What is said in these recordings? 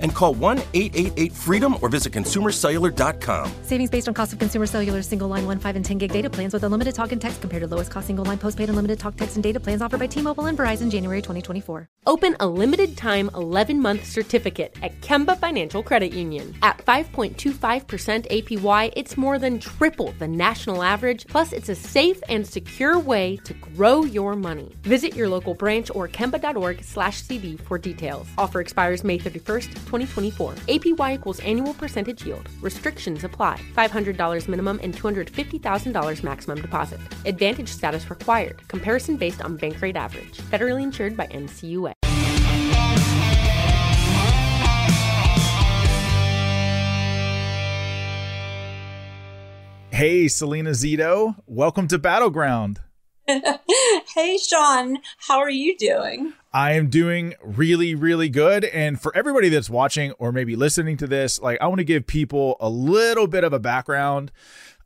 And call 1 888 freedom or visit consumercellular.com. Savings based on cost of consumer cellular single line 1, 5, and 10 gig data plans with unlimited talk and text compared to lowest cost single line postpaid unlimited talk, text, and data plans offered by T Mobile and Verizon January 2024. Open a limited time 11 month certificate at Kemba Financial Credit Union. At 5.25% APY, it's more than triple the national average, plus, it's a safe and secure way to grow your money. Visit your local branch or kemba.org slash CD for details. Offer expires May 31st. 2024. APY equals annual percentage yield. Restrictions apply. $500 minimum and $250,000 maximum deposit. Advantage status required. Comparison based on bank rate average. Federally insured by NCUA. Hey, Salena Zito. Welcome to Battleground. hey, Sean. How are you doing? I am doing really, really good. And for everybody that's watching or maybe listening to this, like I want to give people a little bit of a background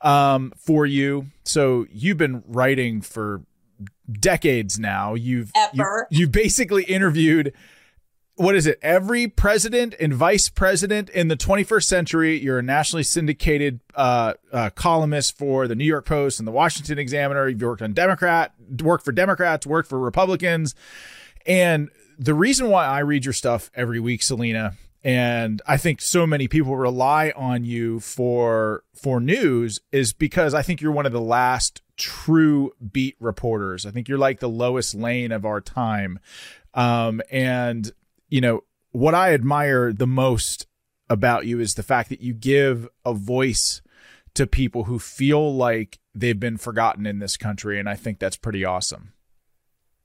um, for you. So you've been writing for decades now. You've you, you've basically interviewed what is it? Every president and vice president in the 21st century. You're a nationally syndicated uh, uh, columnist for the New York Post and the Washington Examiner. You've worked on Democrat, worked for Democrats, worked for Republicans. And the reason why I read your stuff every week, Salena, and I think so many people rely on you for for news is because I think you're one of the last true beat reporters. I think you're like the Lois Lane of our time. Um, and you know what I admire the most about you is the fact that you give a voice to people who feel like they've been forgotten in this country, and I think that's pretty awesome.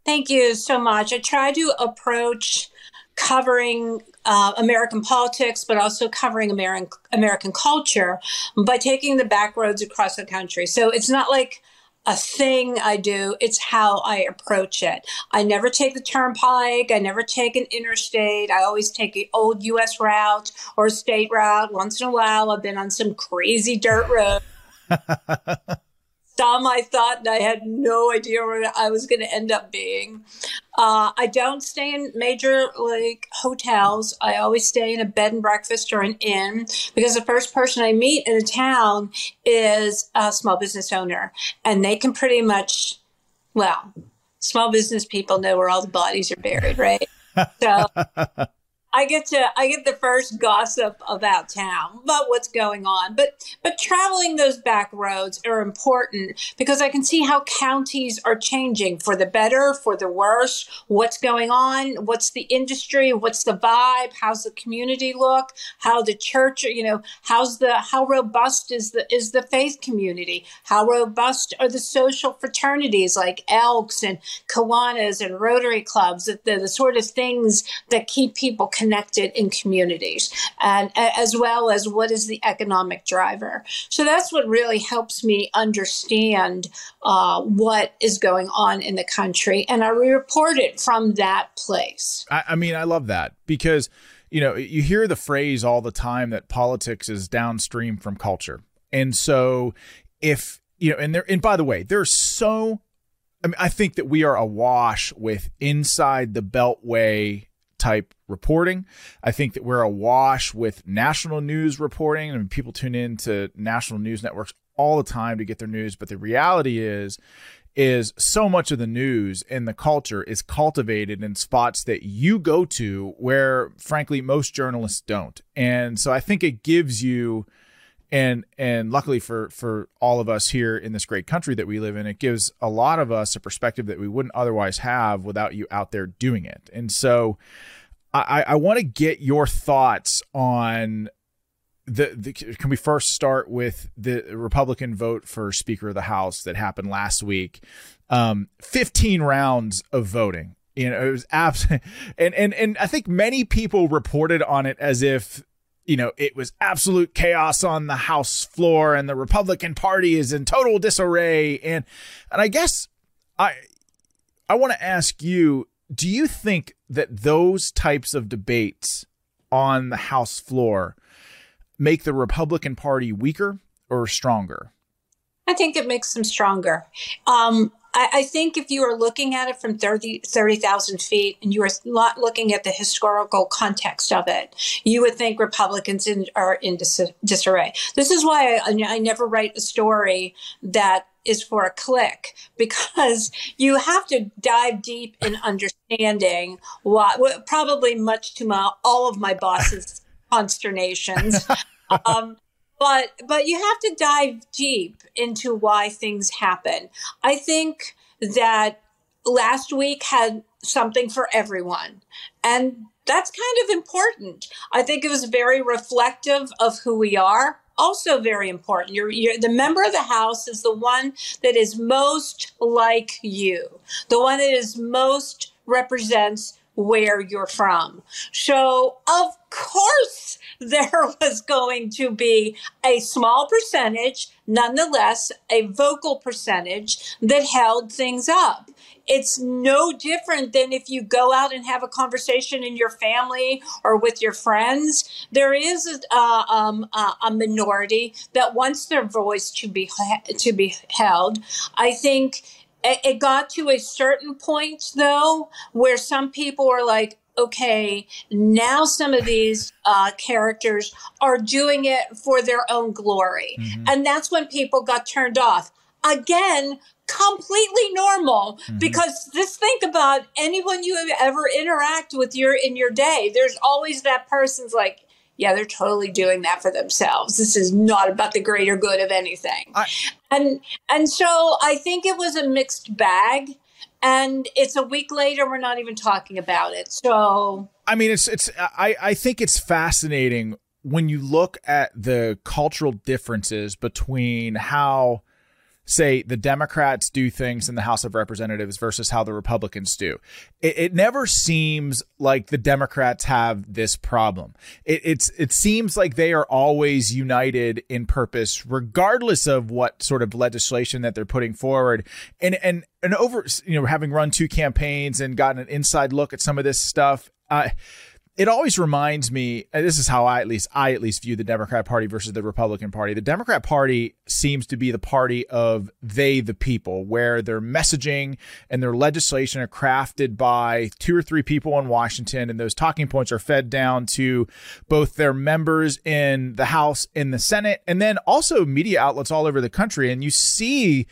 Thank you so much. I try to approach covering uh, American politics, but also covering American American culture by taking the back roads across the country. So it's not like a thing I do, it's how I approach it. I never take the turnpike, I never take an interstate. I always take an old US route or a state route. Once in a while, I've been on some crazy dirt road. some I thought and I had no idea where I was going to end up being. Uh, I don't stay in major like hotels. I always stay in a bed and breakfast or an inn because the first person I meet in a town is a small business owner, and they can pretty much, well, small business people know where all the bodies are buried, right? So I get to I get the first gossip about town about what's going on. But but traveling those back roads are important because I can see how counties are changing for the better, for the worse, what's going on, what's the industry, what's the vibe, how's the community look, how the church, you know, how's the how robust is the is the faith community? How robust are the social fraternities like Elks and Kiwanis and Rotary clubs, the, the, the sort of things that keep people connected connected in communities, and as well as what is the economic driver. So that's what really helps me understand uh, what is going on in the country, and I report it from that place. I, I mean, I love that because you know you hear the phrase all the time that politics is downstream from culture, and so if you know, and there, and by the way, there's so I mean, I think that we are awash with inside the beltway type reporting. I think that we're awash with national news reporting. I mean, people tune in to national news networks all the time to get their news, but the reality is is so much of the news and the culture is cultivated in spots that you go to where frankly most journalists don't. And so I think it gives you and and luckily for for all of us here in this great country that we live in it gives a lot of us a perspective that we wouldn't otherwise have without you out there doing it. And so i i want to get your thoughts on the, the can we first start with the republican vote for speaker of the house that happened last week? Um 15 rounds of voting. You know it was abs and and and i think many people reported on it as if you know, it was absolute chaos on the House floor and the Republican Party is in total disarray. And and I guess I I want to ask you, do you think that those types of debates on the House floor make the Republican Party weaker or stronger? I think it makes them stronger. Um, I, I, think if you are looking at it from 30,000 30, feet and you are not looking at the historical context of it, you would think Republicans in, are in dis- disarray. This is why I, I never write a story that is for a click because you have to dive deep in understanding what probably much to my all of my bosses consternations um, but but you have to dive deep into why things happen. I think that last week had something for everyone. And that's kind of important. I think it was very reflective of who we are. Also, very important. You're, you're, the member of the House is the one that is most like you, the one that is most represents where you're from. So, of course, there was going to be a small percentage, nonetheless, a vocal percentage that held things up. It's no different than if you go out and have a conversation in your family or with your friends. There is a, um, a minority that wants their voice to be to be held. I think it got to a certain point though where some people were like okay now some of these uh, characters are doing it for their own glory mm-hmm. and that's when people got turned off again completely normal mm-hmm. because just think about anyone you ever interact with your in your day there's always that person's like yeah, they're totally doing that for themselves. This is not about the greater good of anything. I, and and so I think it was a mixed bag. And it's a week later, we're not even talking about it. So I mean, it's it's I I think it's fascinating when you look at the cultural differences between how say the Democrats do things in the House of Representatives versus how the Republicans do. It, it never seems like the Democrats have this problem. It, it's it seems like they are always united in purpose, regardless of what sort of legislation that they're putting forward. And and and over you know having run two campaigns and gotten an inside look at some of this stuff. Uh, it always reminds me this is how I at least I at least view the Democrat Party versus the Republican Party. The Democrat Party seems to be the party of they the people where their messaging and their legislation are crafted by two or three people in Washington and those talking points are fed down to both their members in the House in the Senate and then also media outlets all over the country and you see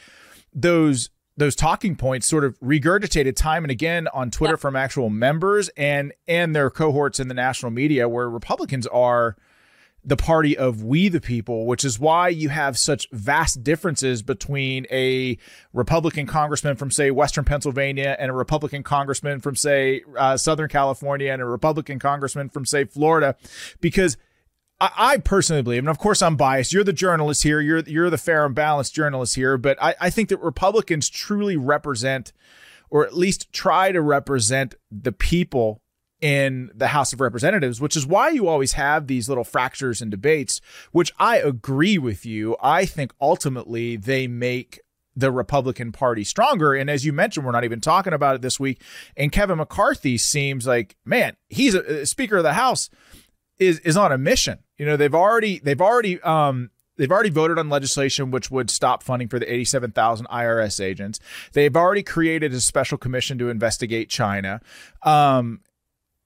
those those talking points sort of regurgitated time and again on Twitter from actual members and and their cohorts in the national media where Republicans are the party of we the people, which is why you have such vast differences between a Republican congressman from, say, Western Pennsylvania and a Republican congressman from, say, uh, Southern California and a Republican congressman from, say, Florida, because I, I, personally believe, and of course I'm biased. You're the journalist here. You're you're the fair and balanced journalist here. But I, I think that Republicans truly represent, or at least try to represent, the people in the House of Representatives, which is why you always have these little fractures and debates. Which I agree with you. I think ultimately they make the Republican Party stronger. And as you mentioned, we're not even talking about it this week. And Kevin McCarthy seems like, man, he's a, a Speaker of the House is is on a mission. You know, they've already they've already um they've already voted on legislation which would stop funding for the 87,000 IRS agents. They've already created a special commission to investigate China. Um,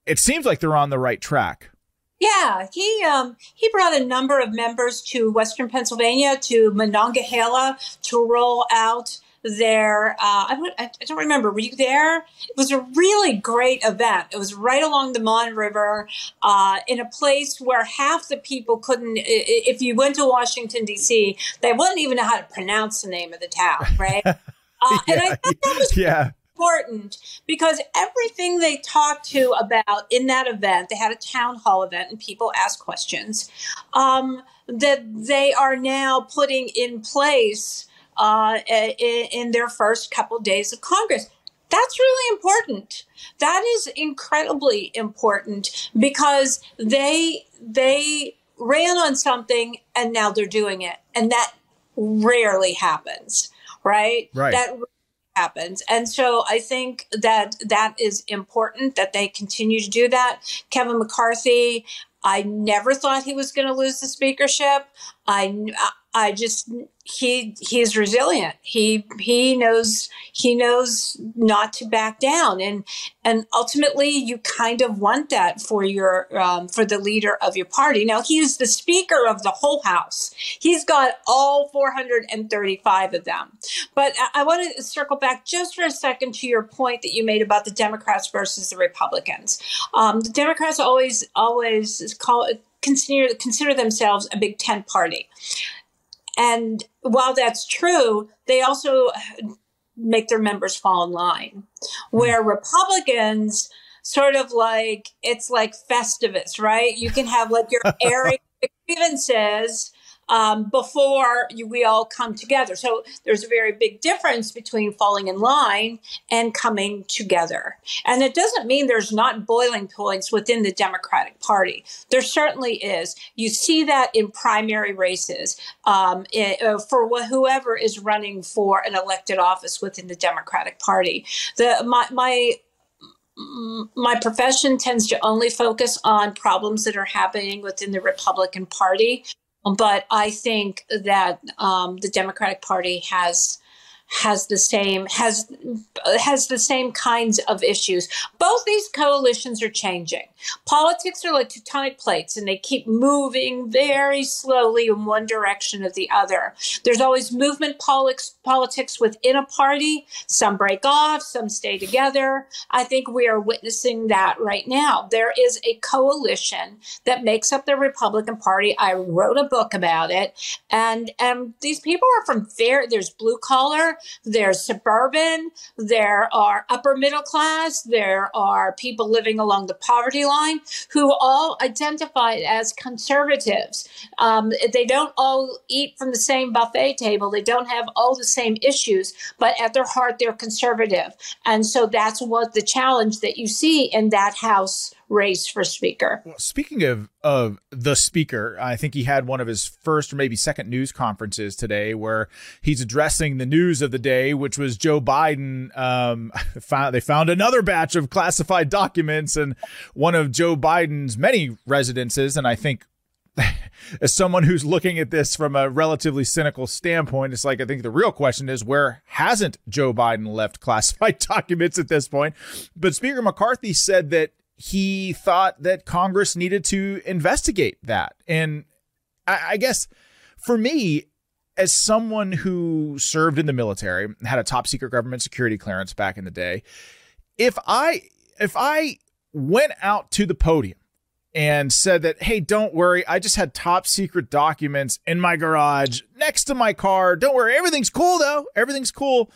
it seems like they're on the right track. Yeah, he um, he brought a number of members to Western Pennsylvania to Monongahela to roll out there. Uh, I, I, don't remember. Were you there? It was a really great event. It was right along the Mon River, uh, in a place where half the people couldn't. If you went to Washington D.C., they wouldn't even know how to pronounce the name of the town, right? Uh, yeah, and I thought that was yeah important because everything they talked to about in that event, they had a town hall event and people asked questions, um, that they are now putting in place uh, in, in their first couple days of Congress. That's really important. That is incredibly important because they they ran on something and now they're doing it, and that rarely happens, right? Right. That happens. And so I think that that is important that they continue to do that. Kevin McCarthy, I never thought he was going to lose the speakership. I I just he he's resilient. He he knows he knows not to back down, and and ultimately you kind of want that for your um, for the leader of your party. Now he is the speaker of the whole house. He's got all 435 of them. But I, I want to circle back just for a second to your point that you made about the Democrats versus the Republicans. Um, the Democrats always always call consider consider themselves a Big Tent party. And while that's true, they also make their members fall in line. Where Republicans sort of like it's like Festivus, right? You can have like your airing grievances um, before you, we all come together. So there's a very big difference between falling in line and coming together. And it doesn't mean there's not boiling points within the Democratic Party. There certainly is. You see that in primary races um, it, uh, for wh- whoever is running for an elected office within the Democratic Party. The my, my my profession tends to only focus on problems that are happening within the Republican Party. But I think that um, the Democratic Party has has the same has has the same kinds of issues. Both these coalitions are changing. Politics are like tectonic plates and they keep moving very slowly in one direction or the other. There's always movement politics politics within a party. Some break off, some stay together. I think we are witnessing that right now. There is a coalition that makes up the Republican Party. I wrote a book about it. And and these people are from fair there's blue collar, there's suburban, there are upper middle class, there are people living along the poverty line who all identify as conservatives. Um, they don't all eat from the same buffet table, they don't have all the same issues, but at their heart, they're conservative. And so that's what the challenge that you see in that House race for speaker. Well, speaking of of the speaker, I think he had one of his first or maybe second news conferences today where he's addressing the news of the day, which was Joe Biden. Um, found they found another batch of classified documents and one of Joe Biden's many residences, and I think. As someone who's looking at this from a relatively cynical standpoint, it's like I think the real question is where hasn't Joe Biden left classified documents at this point? But Speaker McCarthy said that he thought that Congress needed to investigate that. And I, I, guess for me, as someone who served in the military, and had a top secret government security clearance back in the day, if I if I went out to the podium and said that, hey, don't worry, I just had top secret documents in my garage next to my car. Don't worry, everything's cool though. Everything's cool.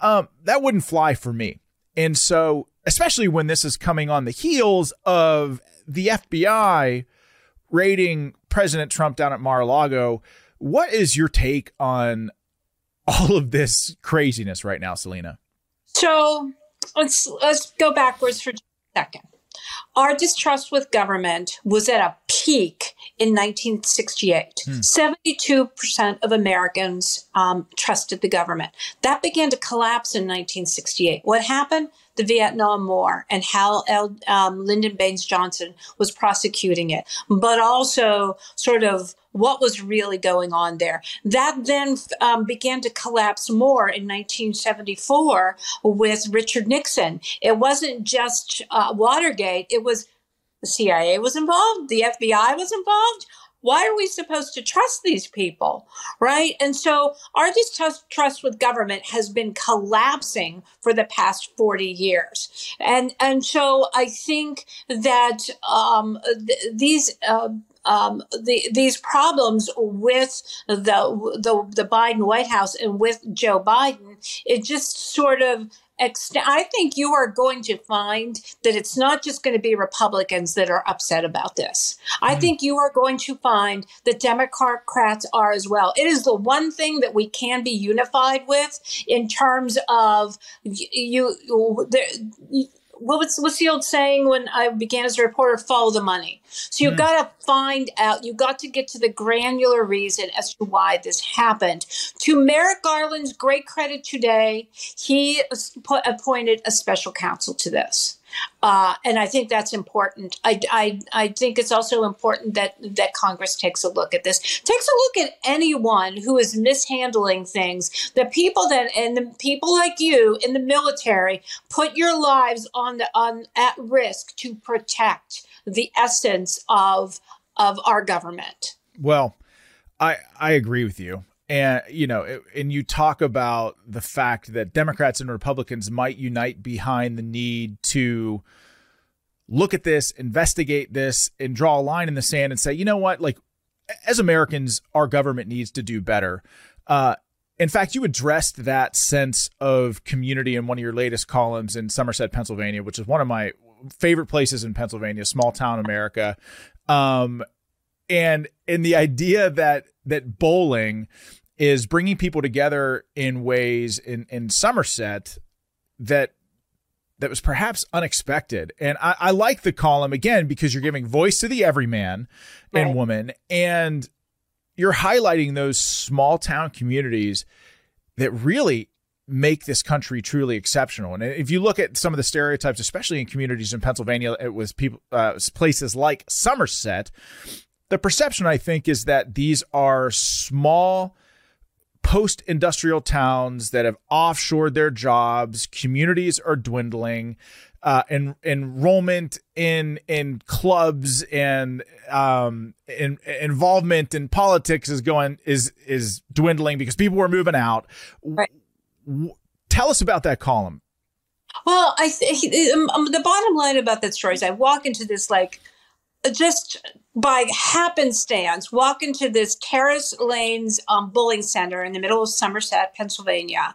Um, that wouldn't fly for me. And so especially when this is coming on the heels of the FBI raiding President Trump down at Mar-a-Lago. What is your take on all of this craziness right now, Salena? So let's let's go backwards for a second. Our distrust with government was at a peak in 1968. Hmm. 72% of Americans um, trusted the government. That began to collapse in 1968. What happened? The Vietnam War and how um, Lyndon Baines Johnson was prosecuting it, but also sort of what was really going on there. That then um, began to collapse more in 1974 with Richard Nixon. It wasn't just uh, Watergate, it was the CIA was involved, the FBI was involved. Why are we supposed to trust these people right? And so our distrust trust with government has been collapsing for the past 40 years. And and so i think that um, th- these uh, um, the, these problems with the, the the Biden White House and with Joe Biden, it just sort of extent, I think you are going to find that it's not just going to be Republicans that are upset about this. I mm. think you are going to find that Democrats are as well. It is the one thing that we can be unified with in terms of you. you what was what's the old saying when I began as a reporter? Follow the money. So you've mm. got to find out. You've got to get to the granular reason as to why this happened. To Merrick Garland's great credit today, he appointed a special counsel to this. Uh, and I think that's important. I, I, I think it's also important that, that Congress takes a look at this, takes a look at anyone who is mishandling things. The people that and the people like you in the military put your lives on the on at risk to protect the essence of of our government. Well, I I agree with you and you know and you talk about the fact that democrats and republicans might unite behind the need to look at this investigate this and draw a line in the sand and say you know what? Like as americans our government needs to do better. Uh, in fact you addressed that sense of community in one of your latest columns in somerset pennsylvania which is one of my favorite places in pennsylvania small town america. Um, and and the idea that that bowling is bringing people together in ways in in Somerset that that was perhaps unexpected. And I, I like the column again because you're giving voice to the everyman right. and woman, and you're highlighting those small town communities that really make this country truly exceptional. And if you look at some of the stereotypes, especially in communities in Pennsylvania, it was people uh, places like Somerset. The perception, I think, is that these are small post industrial towns that have offshored their jobs, communities are dwindling. Uh, en- enrollment in in clubs and um, in, involvement in politics is going is is dwindling because people are moving out. Right. W- tell us about that column. Well, I think um, the bottom line about that story is I walk into this like just by happenstance walk into this terrace lanes um, bowling center in the middle of somerset pennsylvania.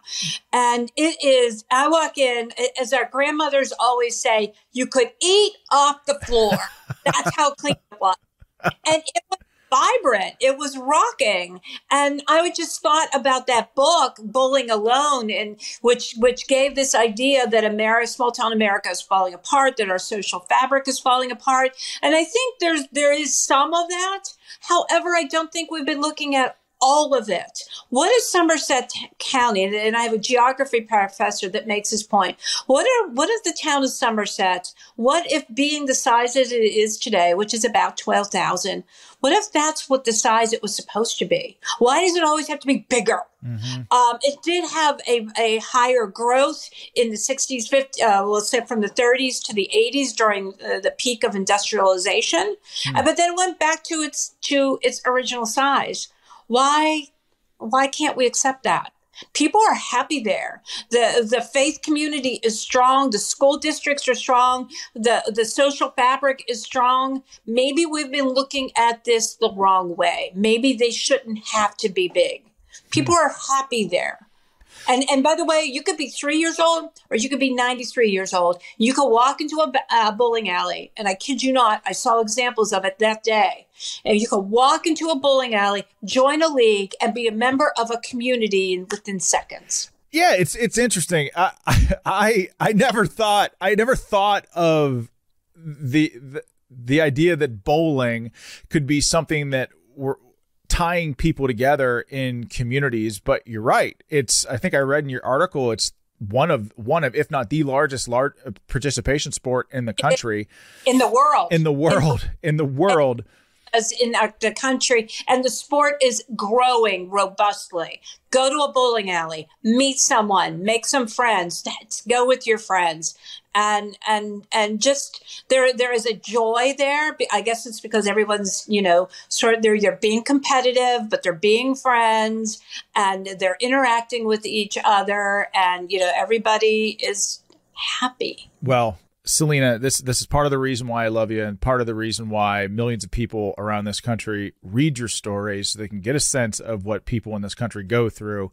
And it is i walk in as our grandmothers always say you could eat off the floor. That's how clean it was. And it was vibrant. It was rocking. And I just thought about that book, Bowling Alone, and which which gave this idea that America, small town America is falling apart, that our social fabric is falling apart. And I think there's there is some of that. However, I don't think we've been looking at all of it. What is Somerset County? And I have a geography professor that makes this point. What are what is the town of Somerset? What if being the size that it is today, which is about twelve thousand? What if that's what the size it was supposed to be? Why does it always have to be bigger? Mm-hmm. Um, it did have a, a higher growth in the 60s, 50s, uh, we'll say from the 30s to the 80s during uh, the peak of industrialization, mm-hmm. uh, but then went back to its to its original size. Why why can't we accept that? People are happy there. The the faith community is strong, the school districts are strong, the the social fabric is strong. Maybe we've been looking at this the wrong way. Maybe they shouldn't have to be big. People hmm. are happy there. And and by the way, you could be three years old or you could be 93 years old. You could walk into a, a bowling alley, and I kid you not, I saw examples of it that day. And you could walk into a bowling alley, join a league, and be a member of a community within seconds. Yeah, it's it's interesting. I I I never thought I never thought of the, the the idea that bowling could be something that were tying people together in communities. But you're right. It's I think I read in your article it's one of one of if not the largest large uh, participation sport in the country in the world in the world in the world as in the country, and the sport is growing robustly. Go to a bowling alley, meet someone, make some friends, go with your friends, and and and just there there is a joy there. I guess it's because everyone's you know sort of they're they're being competitive, but they're being friends, and they're interacting with each other, and you know everybody is happy. Well, Salena, this this is part of the reason why I love you, and part of the reason why millions of people around this country read your stories, so they can get a sense of what people in this country go through.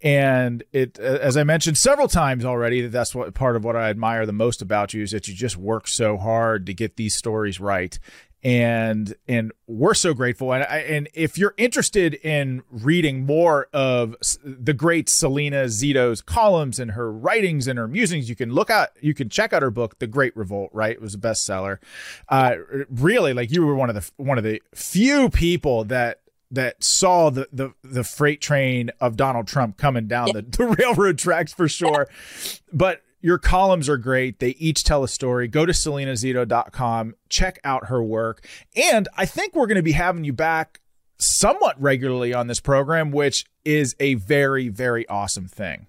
And it, uh, as I mentioned several times already, that's what part of what I admire the most about you is that you just work so hard to get these stories right, and and we're so grateful. And and if you're interested in reading more of the great Salena Zito's columns and her writings and her musings you can look out you can check out her book The Great Revolt right? It was a bestseller. Uh really like you were one of the one of the few people that that saw the the, the freight train of Donald Trump coming down the, the railroad tracks for sure. But your columns are great. They each tell a story. Go to salenazito.com, check out her work. And I think we're going to be having you back somewhat regularly on this program, which is a very, very awesome thing.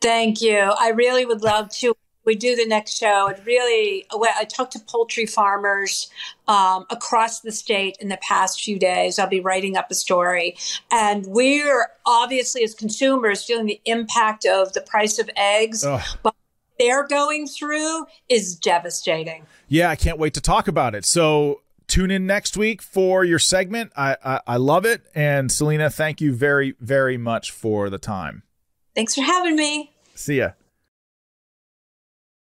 Thank you. I really would love to. We do the next show. It really, I talked to poultry farmers um, across the state in the past few days. I'll be writing up a story. And we're obviously, as consumers, feeling the impact of the price of eggs. Ugh. But they're going through is devastating. Yeah, I can't wait to talk about it. So tune in next week for your segment. I, I, I love it. And Salena, thank you very, very much for the time. Thanks for having me. See ya.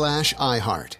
slash iHeart.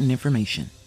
important information.